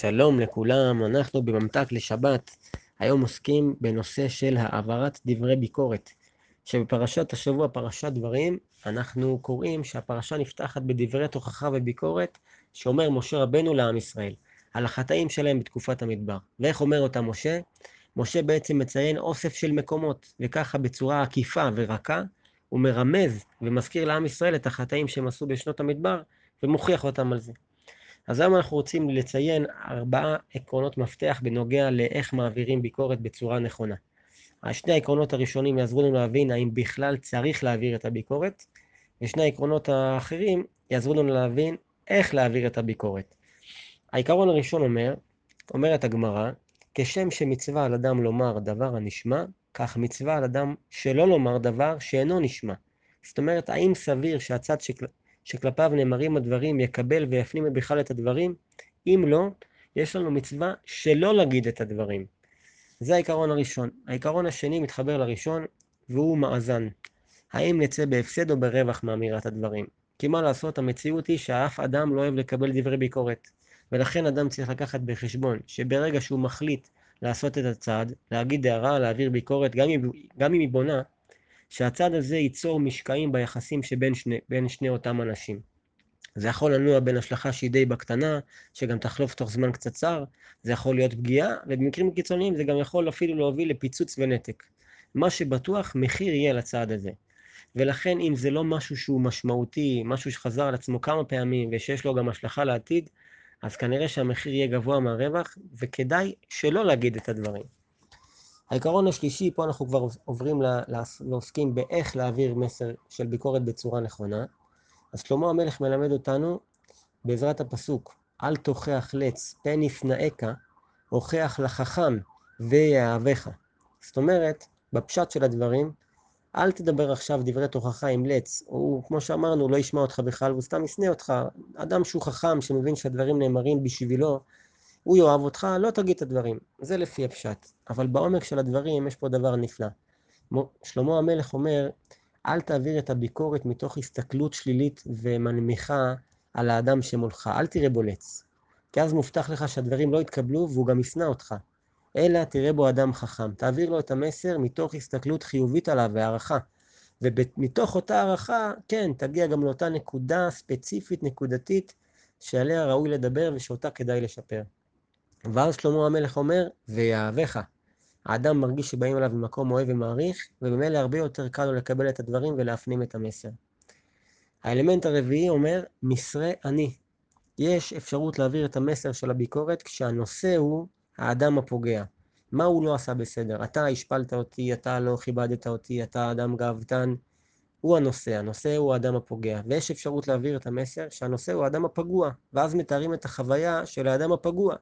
שלום לכולם, אנחנו בממתק לשבת. היום עוסקים בנושא של העברת דברי ביקורת. שבפרשת השבוע, פרשת דברים, אנחנו קוראים שהפרשה נפתחת בדברי תוכחה וביקורת, שאומר משה רבנו לעם ישראל, על החטאים שלהם בתקופת המדבר. ואיך אומר אותה משה? משה בעצם מציין אוסף של מקומות, וככה בצורה עקיפה ורכה, הוא מרמז ומזכיר לעם ישראל את החטאים שהם עשו בשנות המדבר, ומוכיח אותם על זה. אז היום אנחנו רוצים לציין ארבעה עקרונות מפתח בנוגע לאיך מעבירים ביקורת בצורה נכונה. השני העקרונות הראשונים יעזרו לנו להבין האם בכלל צריך להעביר את הביקורת, ושני העקרונות האחרים יעזרו לנו להבין איך להעביר את הביקורת. העיקרון הראשון אומר, אומרת הגמרא, כשם שמצווה על אדם לומר דבר הנשמע, כך מצווה על אדם שלא לומר דבר שאינו נשמע. זאת אומרת, האם סביר שהצד. שכלפיו נאמרים הדברים יקבל ויפנים בכלל את הדברים? אם לא, יש לנו מצווה שלא להגיד את הדברים. זה העיקרון הראשון. העיקרון השני מתחבר לראשון, והוא מאזן. האם נצא בהפסד או ברווח מאמירת הדברים? כי מה לעשות, המציאות היא שאף אדם לא אוהב לקבל דברי ביקורת. ולכן אדם צריך לקחת בחשבון שברגע שהוא מחליט לעשות את הצעד, להגיד הערה, להעביר ביקורת, גם אם, היא בונה, שהצד הזה ייצור משקעים ביחסים שבין שני, שני אותם אנשים. זה יכול לנוע בין השלכה שהיא די בקטנה, שגם תחלוף תוך זמן קצר, זה יכול להיות פגיעה, ובמקרים קיצוניים זה גם יכול אפילו להוביל לפיצוץ ונתק. מה שבטוח, מחיר יהיה לצעד הזה. ולכן אם זה לא משהו שהוא משמעותי, משהו שחזר על עצמו כמה פעמים ושיש לו גם השלכה לעתיד, אז כנראה שהמחיר יהיה גבוה מהרווח, וכדאי שלא להגיד את הדברים. העיקרון השלישי, פה אנחנו כבר עוברים לעוסקים באיך להעביר מסר של ביקורת בצורה נכונה. אז שלמה המלך מלמד אותנו בעזרת הפסוק, אל תוכח לץ פן יפנאך, הוכח לחכם ויאהבך. זאת אומרת, בפשט של הדברים, אל תדבר עכשיו דברי תוכחה עם לץ, הוא, כמו שאמרנו, לא ישמע אותך בכלל, והוא סתם ישנא אותך. אדם שהוא חכם, שמבין שהדברים נאמרים בשבילו, הוא יאהב אותך, לא תגיד את הדברים. זה לפי הפשט. אבל בעומק של הדברים יש פה דבר נפלא. שלמה המלך אומר, אל תעביר את הביקורת מתוך הסתכלות שלילית ומנמיכה על האדם שמולך. אל תראה בו לץ. כי אז מובטח לך שהדברים לא יתקבלו והוא גם ישנא אותך. אלא תראה בו אדם חכם. תעביר לו את המסר מתוך הסתכלות חיובית עליו והערכה. ומתוך אותה הערכה, כן, תגיע גם לאותה נקודה ספציפית, נקודתית, שעליה ראוי לדבר ושאותה כדאי לשפר. ואז שלמה המלך אומר, ויאהבך. האדם מרגיש שבאים אליו ממקום אוהב ומעריך, ובמילא הרבה יותר קל לו לקבל את הדברים ולהפנים את המסר. האלמנט הרביעי אומר, מסרה אני. יש אפשרות להעביר את המסר של הביקורת כשהנושא הוא האדם הפוגע. מה הוא לא עשה בסדר? אתה השפלת אותי, אתה לא כיבדת אותי, אתה אדם גאוותן. הוא הנושא, הנושא הוא האדם הפוגע. ויש אפשרות להעביר את המסר שהנושא הוא האדם הפגוע, ואז מתארים את החוויה של האדם הפגוע.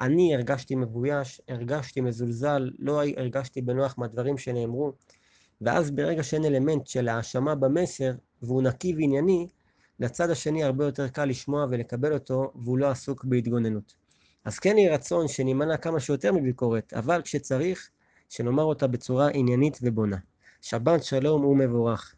אני הרגשתי מבויש, הרגשתי מזולזל, לא הרגשתי בנוח מהדברים שנאמרו, ואז ברגע שאין אלמנט של האשמה במסר, והוא נקי וענייני, לצד השני הרבה יותר קל לשמוע ולקבל אותו, והוא לא עסוק בהתגוננות. אז כן יהיה רצון שנימנע כמה שיותר מביקורת, אבל כשצריך, שנאמר אותה בצורה עניינית ובונה. שבת שלום ומבורך.